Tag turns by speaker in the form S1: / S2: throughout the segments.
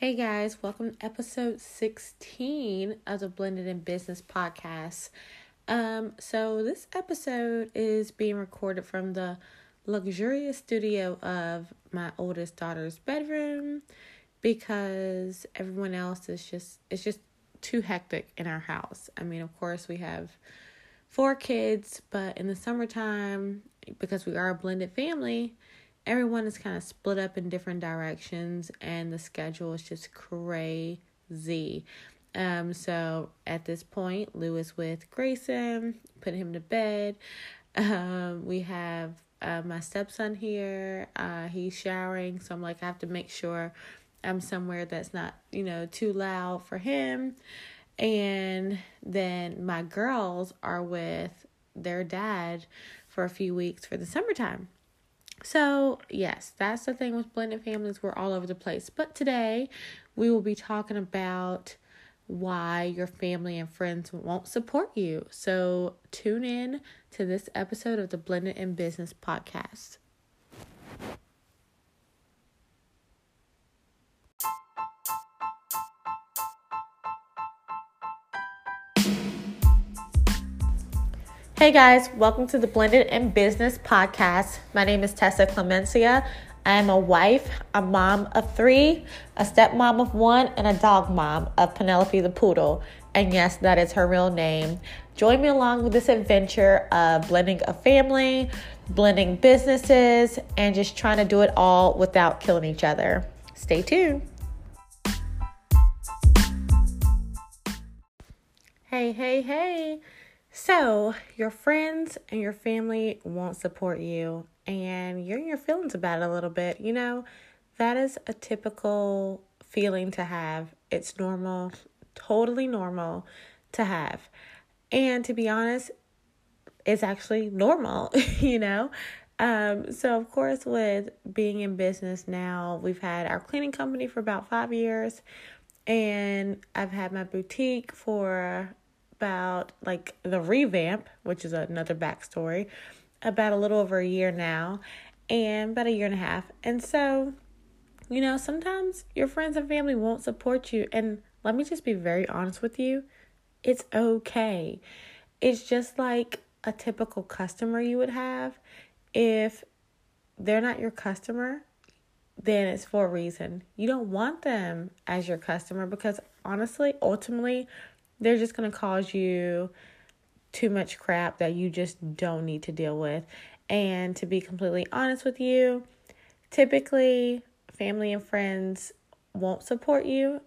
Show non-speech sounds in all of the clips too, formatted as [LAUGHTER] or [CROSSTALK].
S1: Hey guys, welcome to episode 16 of the Blended in Business podcast. Um, so this episode is being recorded from the luxurious studio of my oldest daughter's bedroom because everyone else is just it's just too hectic in our house. I mean, of course, we have four kids, but in the summertime, because we are a blended family, everyone is kind of split up in different directions and the schedule is just crazy. Um, so at this point, Lewis with Grayson, put him to bed. Um, we have uh, my stepson here. Uh, he's showering, so I'm like, I have to make sure I'm somewhere that's not, you know, too loud for him. And then my girls are with their dad for a few weeks for the summertime. So, yes, that's the thing with blended families. We're all over the place. But today, we will be talking about why your family and friends won't support you. So, tune in to this episode of the Blended in Business podcast. Hey guys, welcome to the Blended in Business podcast. My name is Tessa Clemencia. I am a wife, a mom of three, a stepmom of one, and a dog mom of Penelope the Poodle. And yes, that is her real name. Join me along with this adventure of blending a family, blending businesses, and just trying to do it all without killing each other. Stay tuned. Hey, hey, hey. So, your friends and your family won't support you, and you're in your feelings about it a little bit. You know, that is a typical feeling to have. It's normal, totally normal to have. And to be honest, it's actually normal, [LAUGHS] you know? Um, so of course with being in business now, we've had our cleaning company for about five years and I've had my boutique for about like the revamp, which is another backstory, about a little over a year now, and about a year and a half. And so, you know, sometimes your friends and family won't support you. And let me just be very honest with you it's okay. It's just like a typical customer you would have. If they're not your customer, then it's for a reason. You don't want them as your customer because honestly, ultimately, they're just going to cause you too much crap that you just don't need to deal with. And to be completely honest with you, typically family and friends won't support you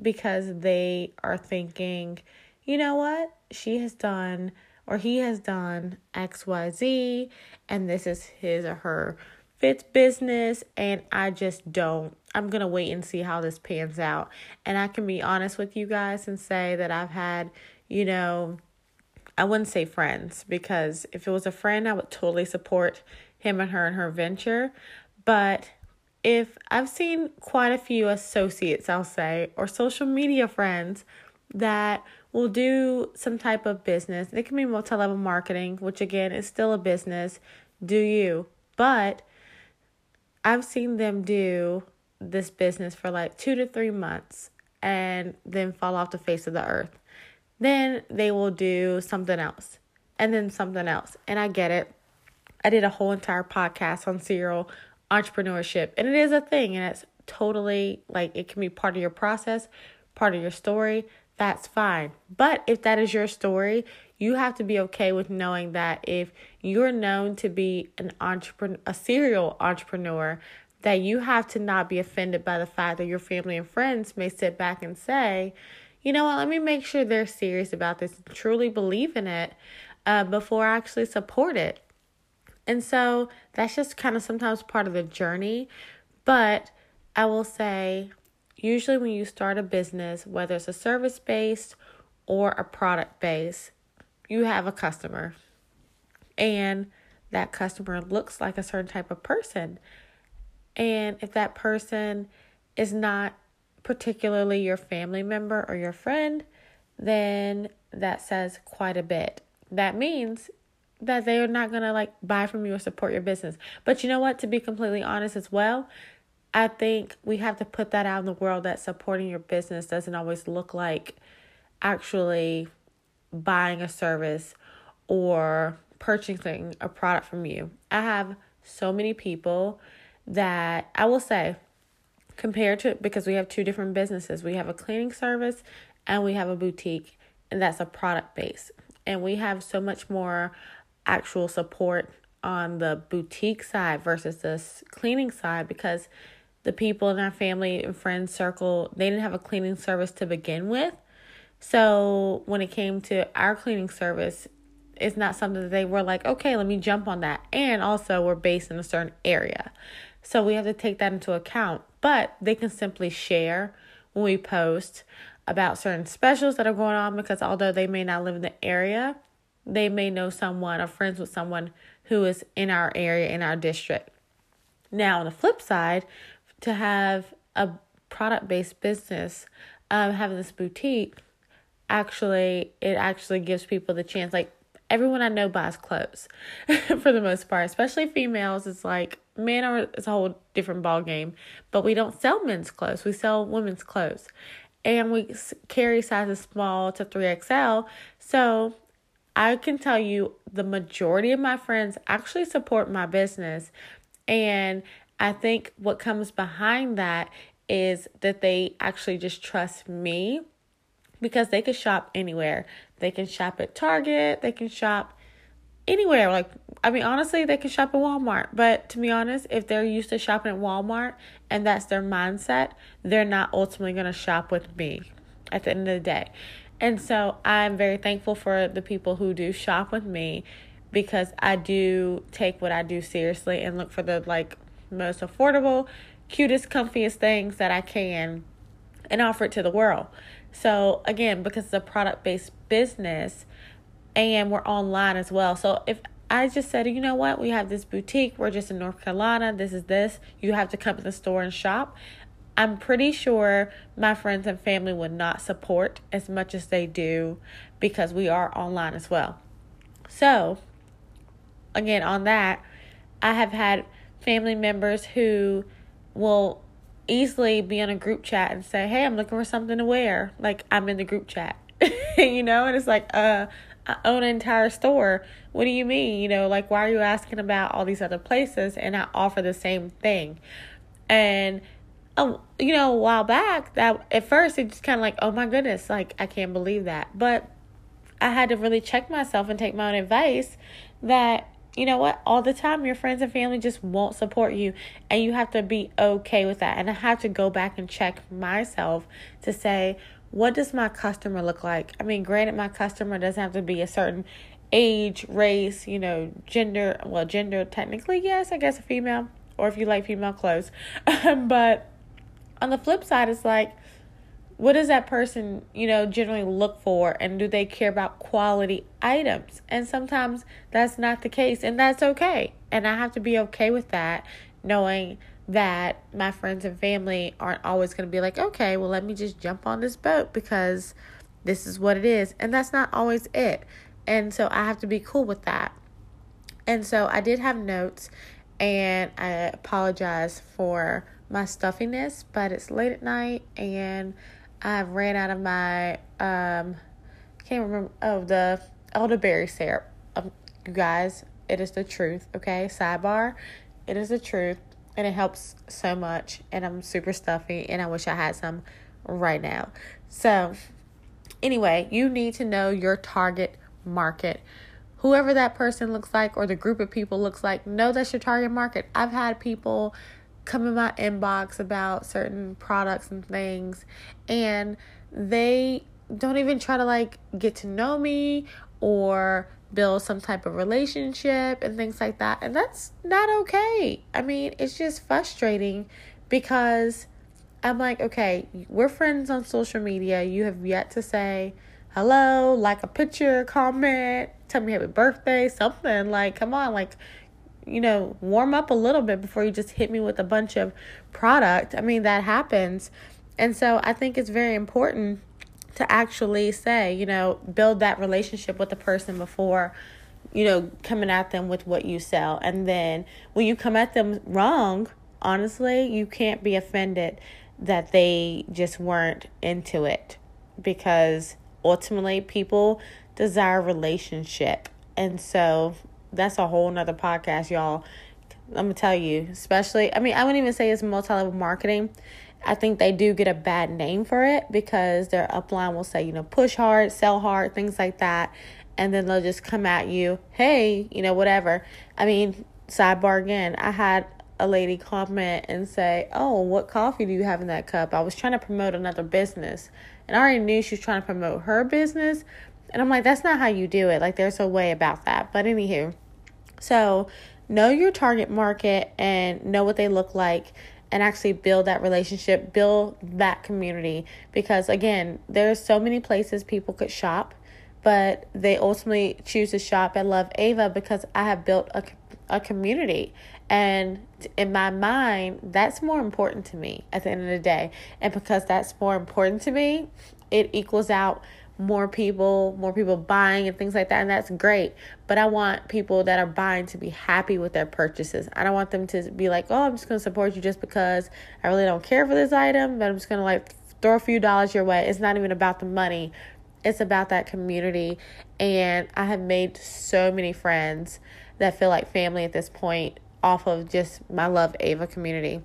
S1: because they are thinking, you know what? She has done or he has done XYZ and this is his or her fifth business and I just don't I'm going to wait and see how this pans out. And I can be honest with you guys and say that I've had, you know, I wouldn't say friends because if it was a friend, I would totally support him and her in her venture. But if I've seen quite a few associates, I'll say, or social media friends that will do some type of business. It can be multi level marketing, which again is still a business. Do you? But I've seen them do this business for like two to three months and then fall off the face of the earth. Then they will do something else and then something else. And I get it. I did a whole entire podcast on serial entrepreneurship, and it is a thing, and it's totally like it can be part of your process, part of your story. That's fine. But if that is your story, you have to be okay with knowing that if you're known to be an entrepreneur, a serial entrepreneur, that you have to not be offended by the fact that your family and friends may sit back and say, you know what, let me make sure they're serious about this, and truly believe in it uh, before I actually support it. And so that's just kind of sometimes part of the journey. But I will say, usually when you start a business, whether it's a service based or a product based, you have a customer. And that customer looks like a certain type of person. And if that person is not particularly your family member or your friend, then that says quite a bit. That means that they're not going to like buy from you or support your business. But you know what? To be completely honest as well, I think we have to put that out in the world that supporting your business doesn't always look like actually buying a service or purchasing a product from you. I have so many people that I will say, compared to because we have two different businesses, we have a cleaning service and we have a boutique, and that's a product base. And we have so much more actual support on the boutique side versus the cleaning side because the people in our family and friends circle they didn't have a cleaning service to begin with so when it came to our cleaning service it's not something that they were like okay let me jump on that. And also we're based in a certain area. So we have to take that into account. But they can simply share when we post about certain specials that are going on because although they may not live in the area they may know someone or friends with someone who is in our area, in our district. Now, on the flip side, to have a product based business, um, having this boutique, actually, it actually gives people the chance. Like, everyone I know buys clothes [LAUGHS] for the most part, especially females. It's like men are it's a whole different ball game, but we don't sell men's clothes. We sell women's clothes, and we carry sizes small to three XL. So I can tell you the majority of my friends actually support my business. And I think what comes behind that is that they actually just trust me because they can shop anywhere. They can shop at Target, they can shop anywhere. Like, I mean, honestly, they can shop at Walmart. But to be honest, if they're used to shopping at Walmart and that's their mindset, they're not ultimately going to shop with me at the end of the day. And so I'm very thankful for the people who do shop with me because I do take what I do seriously and look for the like most affordable, cutest, comfiest things that I can and offer it to the world. So again, because it's a product based business and we're online as well. So if I just said, you know what, we have this boutique, we're just in North Carolina, this is this, you have to come to the store and shop. I'm pretty sure my friends and family would not support as much as they do because we are online as well. So, again, on that, I have had family members who will easily be in a group chat and say, Hey, I'm looking for something to wear. Like, I'm in the group chat, [LAUGHS] you know, and it's like, uh, I own an entire store. What do you mean? You know, like, why are you asking about all these other places? And I offer the same thing. And um, you know, a while back, that at first it just kind of like, oh my goodness, like I can't believe that. But I had to really check myself and take my own advice that you know what? All the time your friends and family just won't support you and you have to be okay with that. And i have to go back and check myself to say what does my customer look like? I mean granted my customer doesn't have to be a certain age race you know gender well gender technically yes i guess a female or if you like female clothes. [LAUGHS] But on the flip side, it's like, what does that person, you know, generally look for? And do they care about quality items? And sometimes that's not the case, and that's okay. And I have to be okay with that, knowing that my friends and family aren't always going to be like, okay, well, let me just jump on this boat because this is what it is. And that's not always it. And so I have to be cool with that. And so I did have notes, and I apologize for my stuffiness, but it's late at night and I've ran out of my um can't remember oh the elderberry syrup. Um, you guys, it is the truth, okay? Sidebar, it is the truth and it helps so much and I'm super stuffy and I wish I had some right now. So, anyway, you need to know your target market. Whoever that person looks like or the group of people looks like, know that's your target market. I've had people come in my inbox about certain products and things and they don't even try to like get to know me or build some type of relationship and things like that and that's not okay. I mean it's just frustrating because i'm like okay we're friends on social media. You have yet to say hello like a picture comment tell me happy birthday something like come on like you know, warm up a little bit before you just hit me with a bunch of product. I mean, that happens. And so I think it's very important to actually say, you know, build that relationship with the person before, you know, coming at them with what you sell. And then when you come at them wrong, honestly, you can't be offended that they just weren't into it because ultimately people desire relationship. And so that's a whole nother podcast, y'all. I'm gonna tell you, especially, I mean, I wouldn't even say it's multi level marketing. I think they do get a bad name for it because their upline will say, you know, push hard, sell hard, things like that. And then they'll just come at you, hey, you know, whatever. I mean, sidebar again, I had a lady comment and say, Oh, what coffee do you have in that cup? I was trying to promote another business. And I already knew she was trying to promote her business. And I'm like, That's not how you do it. Like, there's a way about that. But, anywho, so know your target market and know what they look like and actually build that relationship, build that community. Because, again, there's so many places people could shop. But they ultimately choose to shop at Love Ava because I have built a a community. And in my mind, that's more important to me at the end of the day. And because that's more important to me, it equals out more people, more people buying and things like that. And that's great. But I want people that are buying to be happy with their purchases. I don't want them to be like, oh, I'm just going to support you just because I really don't care for this item, but I'm just going to like throw a few dollars your way. It's not even about the money, it's about that community. And I have made so many friends that feel like family at this point off of just my love Ava community.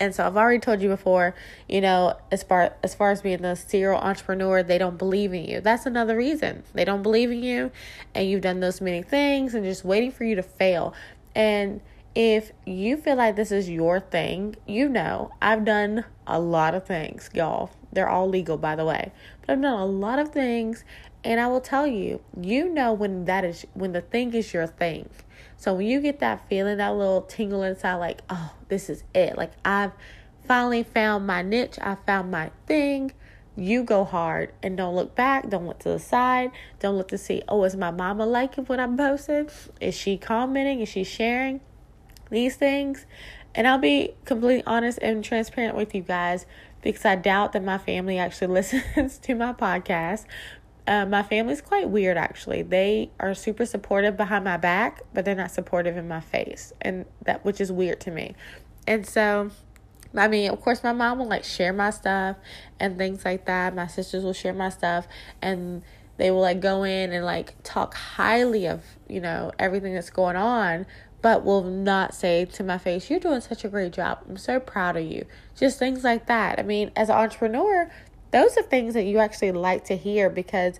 S1: And so I've already told you before, you know, as far as far as being the serial entrepreneur, they don't believe in you. That's another reason. They don't believe in you and you've done those many things and just waiting for you to fail. And if you feel like this is your thing, you know, I've done a lot of things, y'all. They're all legal by the way. But I've done a lot of things and I will tell you, you know when that is when the thing is your thing. So when you get that feeling, that little tingle inside, like, oh, this is it. Like I've finally found my niche. I found my thing. You go hard and don't look back. Don't look to the side. Don't look to see, oh, is my mama liking what I'm posting? Is she commenting? Is she sharing these things? And I'll be completely honest and transparent with you guys because I doubt that my family actually [LAUGHS] listens to my podcast. Uh, my family's quite weird actually. They are super supportive behind my back, but they're not supportive in my face, and that which is weird to me. And so, I mean, of course, my mom will like share my stuff and things like that. My sisters will share my stuff, and they will like go in and like talk highly of you know everything that's going on but will not say to my face, You're doing such a great job. I'm so proud of you. Just things like that. I mean, as an entrepreneur, those are things that you actually like to hear because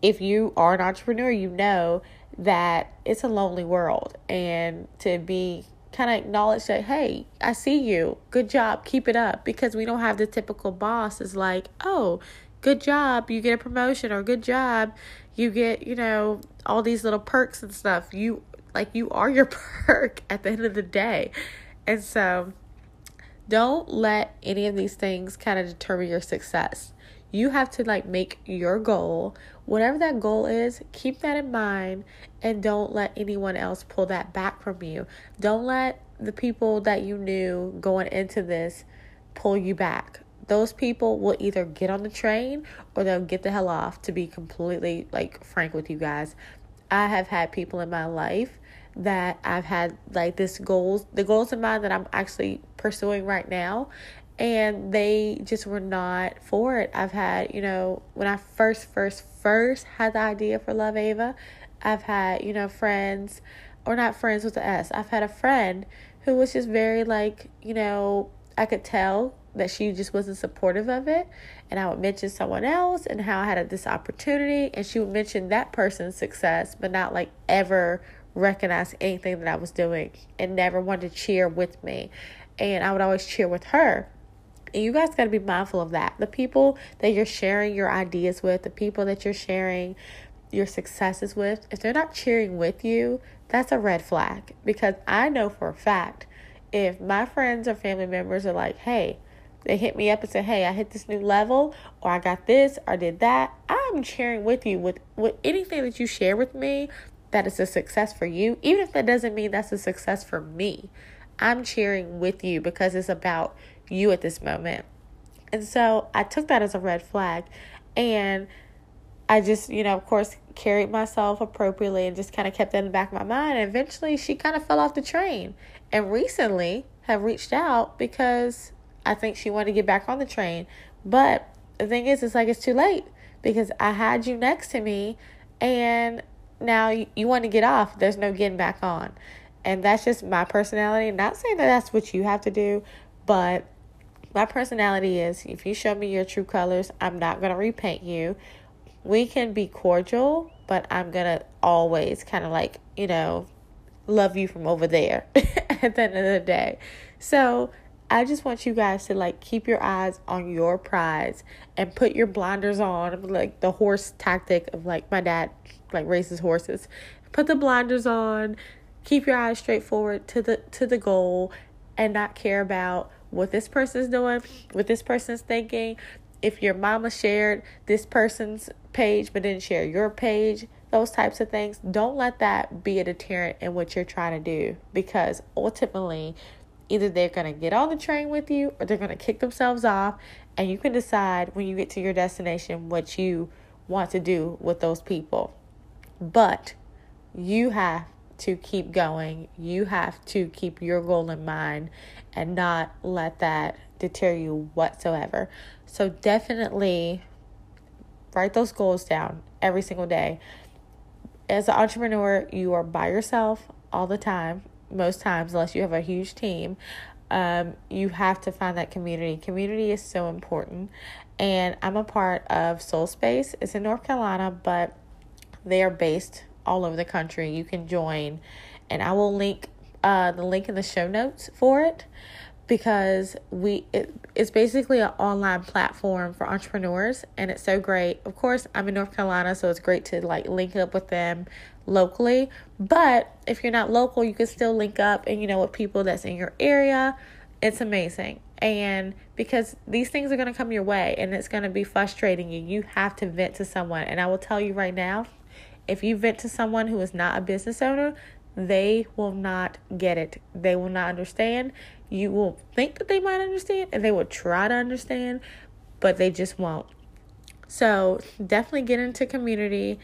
S1: if you are an entrepreneur, you know that it's a lonely world. And to be kind of acknowledge that hey i see you. Good job. Keep it up. Because we don't have the typical boss is like oh good job. You get a promotion or good job. You get you know all these little perks and stuff. You like you are your [LAUGHS] perk at the end of the day. And so don't let any of these things kind of determine your success. You have to like make your goal, whatever that goal is, keep that in mind and don't let anyone else pull that back from you. Don't let the people that you knew going into this pull you back. Those people will either get on the train or they'll get the hell off, to be completely like frank with you guys. I have had people in my life that I've had like this goals, the goals in mind that I'm actually pursuing right now, and they just were not for it. I've had, you know, when I first, first, first had the idea for Love Ava, I've had, you know, friends, or not friends with the S. I've had a friend who was just very like, you know, I could tell that she just wasn't supportive of it. And I would mention someone else and how I had this opportunity, and she would mention that person's success, but not like ever recognize anything that I was doing and never wanted to cheer with me. And I would always cheer with her. And you guys got to be mindful of that. The people that you're sharing your ideas with, the people that you're sharing your successes with, if they're not cheering with you, that's a red flag. Because I know for a fact if my friends or family members are like, hey, they hit me up and say, hey, I hit this new level, or I got this, or did that, I'm cheering with you with, with anything that you share with me that is a success for you, even if that doesn't mean that's a success for me. I'm cheering with you because it's about you at this moment. And so I took that as a red flag. And I just, you know, of course, carried myself appropriately and just kind of kept that in the back of my mind. And eventually she kind of fell off the train. And recently, have reached out because I think she wanted to get back on the train. But the thing is, it's like it's too late because I had you next to me and now you, you want to get off. There's no getting back on. And that's just my personality. Not saying that that's what you have to do, but my personality is if you show me your true colors, I'm not going to repaint you. We can be cordial, but I'm going to always kind of like, you know, love you from over there [LAUGHS] at the end of the day. So I just want you guys to like keep your eyes on your prize and put your blinders on, like the horse tactic of like my dad like races horses. Put the blinders on, keep your eyes straight forward to the to the goal and not care about what this person's doing, what this person's thinking. If your mama shared this person's page but didn't share your page, those types of things, don't let that be a deterrent in what you're trying to do because ultimately either they're going to get on the train with you or they're going to kick themselves off and you can decide when you get to your destination what you want to do with those people. But you have to keep going. You have to keep your goal in mind and not let that deter you whatsoever. So definitely write those goals down every single day. As an entrepreneur, you are by yourself all the time, most times, unless you have a huge team. Um, you have to find that community. Community is so important. And I'm a part of Soul Space. It's in North Carolina, but they are based all over the country. You can join, and I will link uh, the link in the show notes for it because we it, it's basically an online platform for entrepreneurs and it's so great. Of course i'm in north carolina so it's great to like link up with them locally but if you're not local you can still link up and you know with people that's in your area. It's amazing. And because these things are going to come your way and it's going to be frustrating you. You have to vent to someone. And i will tell you right now if you vent to someone who is not a business owner they will not get it. They will not understand. You will think that they might understand and they will try to understand, but they just won't. So, definitely get into community.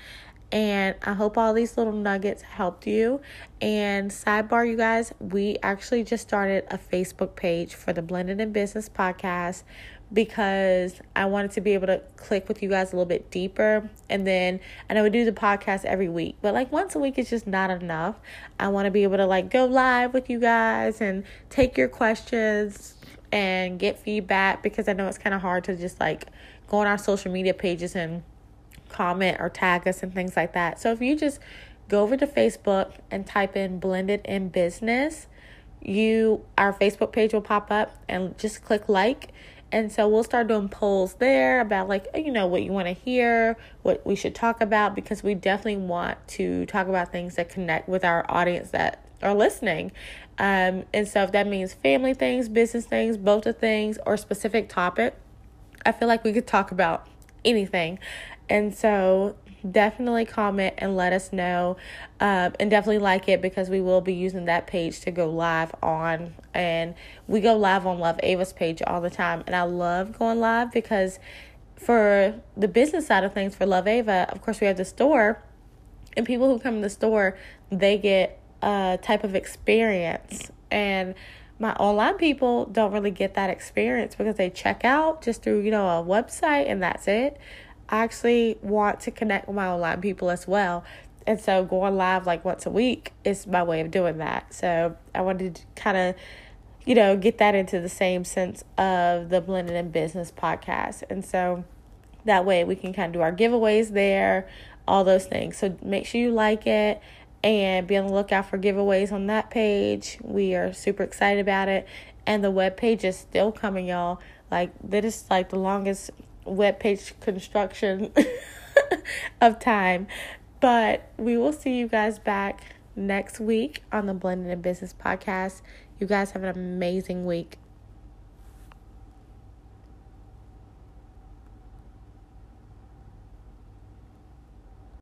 S1: And I hope all these little nuggets helped you. And sidebar, you guys, we actually just started a Facebook page for the Blended in Business podcast because I wanted to be able to click with you guys a little bit deeper. And then and I would do the podcast every week, but like once a week is just not enough. I want to be able to like go live with you guys and take your questions and get feedback because I know it's kind of hard to just like go on our social media pages and comment or tag us and things like that. So if you just go over to Facebook and type in blended in business, you our Facebook page will pop up and just click like and so we'll start doing polls there about like you know what you want to hear, what we should talk about because we definitely want to talk about things that connect with our audience that are listening. Um, and so if that means family things, business things, both of things, or specific topic, I feel like we could talk about anything. And so definitely comment and let us know um, and definitely like it because we will be using that page to go live on and we go live on love ava's page all the time and i love going live because for the business side of things for love ava of course we have the store and people who come to the store they get a type of experience and my online people don't really get that experience because they check out just through you know a website and that's it I actually want to connect with my online people as well. And so going live like once a week is my way of doing that. So I wanted to kind of, you know, get that into the same sense of the Blended in Business podcast. And so that way we can kind of do our giveaways there, all those things. So make sure you like it and be on the lookout for giveaways on that page. We are super excited about it. And the web page is still coming, y'all. Like that is like the longest web page construction [LAUGHS] of time. But we will see you guys back next week on the Blended in Business podcast. You guys have an amazing week.